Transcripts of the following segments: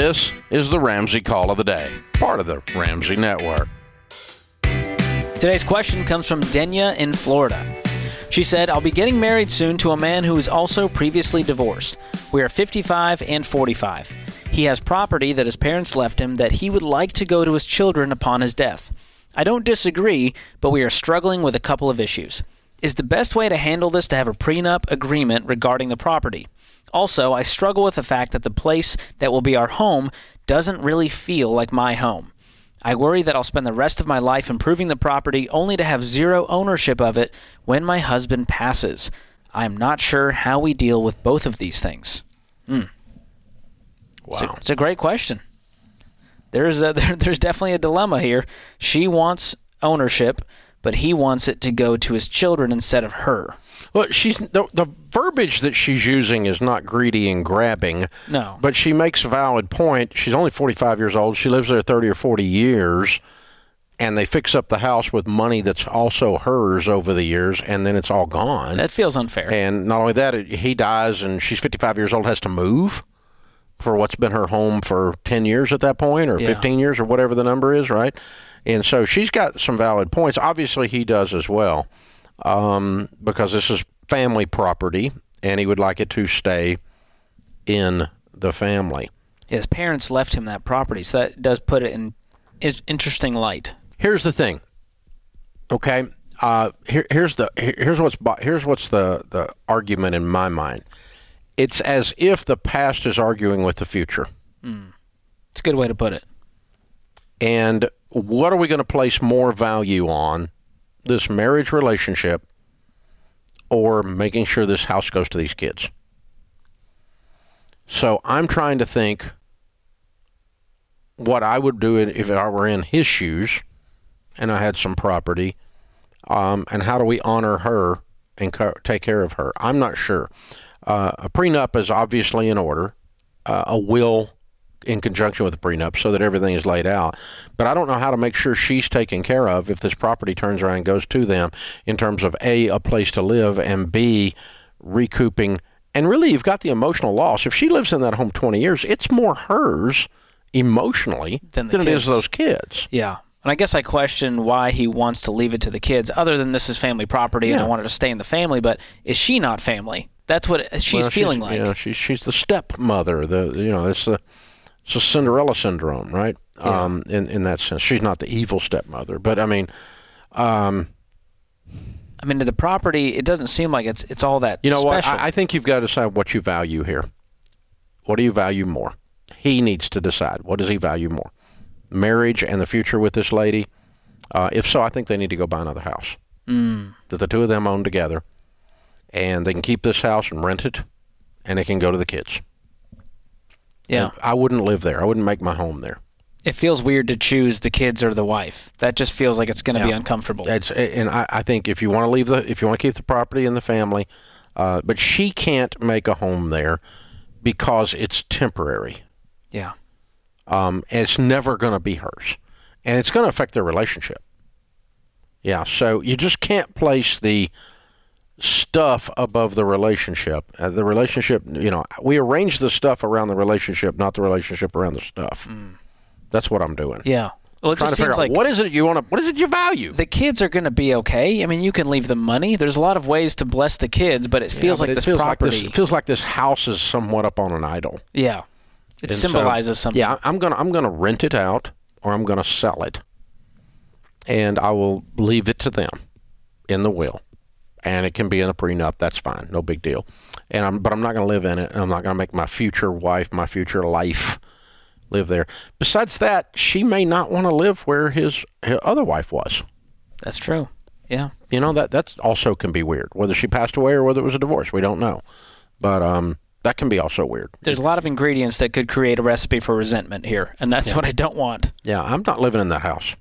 This is the Ramsey Call of the Day, part of the Ramsey Network. Today's question comes from Denya in Florida. She said, I'll be getting married soon to a man who is also previously divorced. We are 55 and 45. He has property that his parents left him that he would like to go to his children upon his death. I don't disagree, but we are struggling with a couple of issues. Is the best way to handle this to have a prenup agreement regarding the property? Also, I struggle with the fact that the place that will be our home doesn't really feel like my home. I worry that I'll spend the rest of my life improving the property only to have zero ownership of it when my husband passes. I am not sure how we deal with both of these things. Wow. It's a, it's a great question. There's a, there, there's definitely a dilemma here. She wants ownership, but he wants it to go to his children instead of her. Well, she's the, the verbiage that she's using is not greedy and grabbing. No. But she makes a valid point. She's only 45 years old. She lives there 30 or 40 years. And they fix up the house with money that's also hers over the years, and then it's all gone. That feels unfair. and not only that, it, he dies, and she's 55 years old, has to move for what's been her home for 10 years at that point, or Yeah. 15 years, or whatever the number is, right? And so she's got some valid points. Obviously, he does as well, um, because this is family property, and he would like it to stay in the family. His parents left him that property, so that does put it in interesting light. Here's the thing. Okay, uh, here, here's the here's what's here's what's the the argument in my mind. It's as if the past is arguing with the future. It's a good way to put it. And what are we going to place more value on? This marriage relationship or making sure this house goes to these kids? So I'm trying to think what I would do if I were in his shoes and I had some property, um, and how do we honor her and co- take care of her? I'm not sure. Uh, a prenup is obviously in order. Uh, a will in conjunction with the prenup so that everything is laid out. But I don't know how to make sure she's taken care of if this property turns around and goes to them in terms of A, a place to live, and B, recouping. And really, you've got the emotional loss. If she lives in that home 20 years, it's more hers emotionally Than than it is those kids. Yeah. And I guess I question why he wants to leave it to the kids, other than this is family property and I Yeah. want her to stay in the family. But is she not family? That's what she's Well, feeling like. Yeah, she's she's the stepmother. The you know it's the it's a Cinderella syndrome, right? Um, in in that sense, she's not the evil stepmother, but I mean, um, I mean, to the property, it doesn't seem like it's it's all that you know special. what? I, I think you've got to decide what you value here. What do you value more? He needs to decide. What does he value more? Marriage and the future with this lady. Uh, if so, I think they need to go buy another house Mm. that the two of them own together, and they can keep this house and rent it, and it can go to the kids. Yeah. I wouldn't live there. I wouldn't make my home there. It feels weird to choose the kids or the wife. That just feels like it's going to be uncomfortable. That's and I, I think if you want to leave the if you want to keep the property and the family, uh, but she can't make a home there because it's temporary. yeah. Um, and it's never going to be hers, and it's going to affect their relationship. Yeah, so you just can't place the stuff above the relationship. Uh, the relationship, you know, we arrange the stuff around the relationship, not the relationship around the stuff. That's what I'm doing. Yeah. Well, it Trying to just figure seems out like what is it you want to, what is it you value? the kids are going to be okay. I mean, you can leave them money. There's a lot of ways to bless the kids, but it feels Yeah, like it this feels property. Like this, it feels like this house is somewhat up on an idol. yeah. It And so- symbolizes something. Yeah, I'm gonna I'm gonna rent it out or I'm gonna sell it, and I will leave it to them in the will, and it can be in a prenup. That's fine, no big deal. And I'm but I'm not gonna live in it. And I'm not gonna make my future wife, my future life, live there. Besides that, she may not want to live where his, his other wife was. That's true. Yeah. You know that that also can be weird. Whether she passed away or whether it was a divorce, we don't know. But um, that can be also weird. There's a lot of ingredients that could create a recipe for resentment here, and that's what I don't want. Yeah, I'm not living in that house.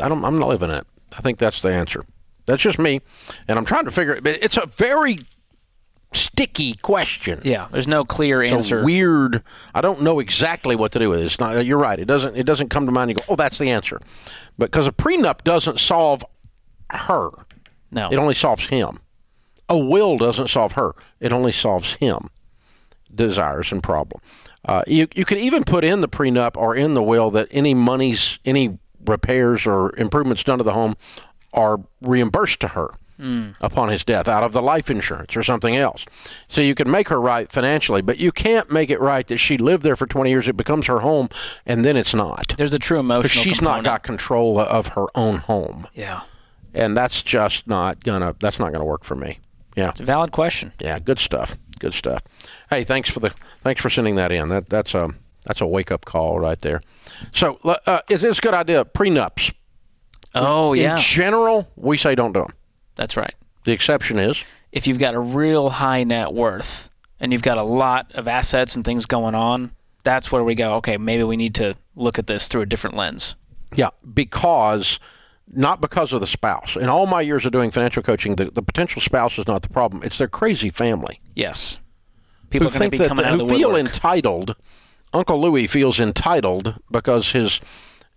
I don't. I'm not living in it. I think that's the answer. That's just me, and I'm trying to figure. it. It's a very sticky question. Yeah. There's no clear It's answer. a weird. I don't know exactly what to do with it. It's not. You're right. It doesn't. It doesn't come to mind. You go, oh, that's the answer, but because a prenup doesn't solve her. no. It only solves him. A will doesn't solve her. It only solves him. Desires and problem. Uh, you you could even put in the prenup or in the will that any monies, any repairs or improvements done to the home are reimbursed to her upon his death out of the life insurance or something else. So you can make her right financially, but you can't make it right that she lived there for 20 years, it becomes her home, and then it's not. There's a true emotional. She's component. not got control of her own home. Yeah, And that's just not gonna that's not gonna work for me. Yeah. it's a valid question. Yeah, good stuff. Good stuff. Hey, thanks for the thanks for sending that in. That that's a that's a wake up call right there. So uh, it's, it's a good idea. Prenups. Oh yeah, In general, we say don't do them. that's right. The exception is If you've got a real high net worth and you've got a lot of assets and things going on, that's where we go. Okay, maybe we need to look at this through a different lens. yeah, because not because of the spouse. In all my years of doing financial coaching, the, the potential spouse is not the problem. It's their crazy family Yes, people who are think be that coming out of who feel entitled. Uncle Louis feels entitled because his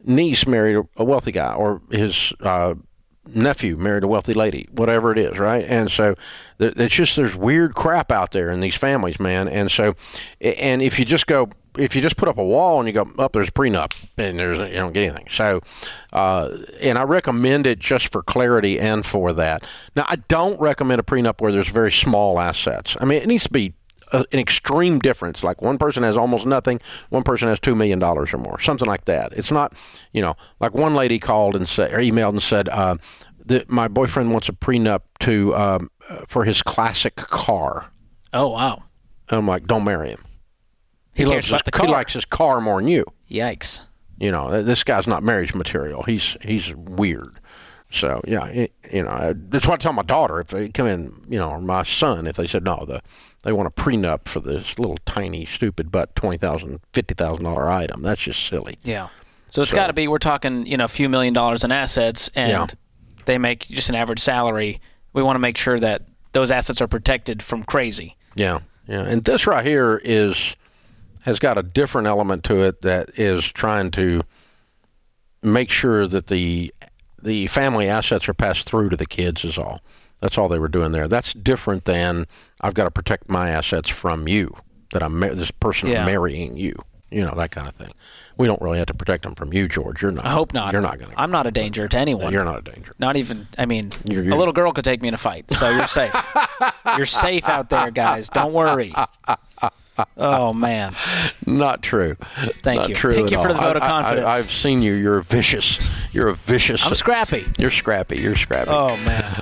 niece married a wealthy guy, or his uh, nephew married a wealthy lady, whatever it is, right? And so it's just there's weird crap out there in these families, man. And so, and if you just go, if you just put up a wall and you go up, oh, there's a prenup, and there's you don't get anything. So, uh, and I recommend it just for clarity and for that. Now, I don't recommend a prenup where there's very small assets. I mean, it needs to be a, an extreme difference. Like one person has almost nothing, one person has two million dollars or more, something like that. It's not, you know, like one lady called and said or emailed and said, uh, that my boyfriend wants a prenup to um, uh, for his classic car. oh wow, And I'm like, don't marry him. he, loves his, the car. He likes his car more than you. Yikes. You know, this guy's not marriage material. He's he's weird. So yeah, it, you know, that's what I tell my daughter if they come in, you know, or my son if they said no, the they want a prenup for this little tiny stupid but twenty thousand, fifty thousand dollar item. That's just silly. Yeah. So it's So- got to be we're talking you know a few million dollars in assets, and Yeah. they make just an average salary. We want to make sure that those assets are protected from crazy. Yeah, yeah. And this right here is has got a different element to it that is trying to make sure that the the family assets are passed through to the kids is all. That's all they were doing there. That's different than I've got to protect my assets from you. That I'm this person Yeah. marrying you. You know that kind of thing. We don't really have to protect them from you, George. You're not. I hope not. You're not going to. I'm not a danger to anyone. You're not a danger. Not even. I mean, You're- a you're- little girl could take me in a fight, so you're safe. you're safe out there, guys. Don't worry. Oh man, Not true. Thank Not you. True Thank you for all. the vote of confidence. I, have seen you. You're vicious. You're a vicious. I'm scrappy. You're scrappy. You're scrappy. Oh man.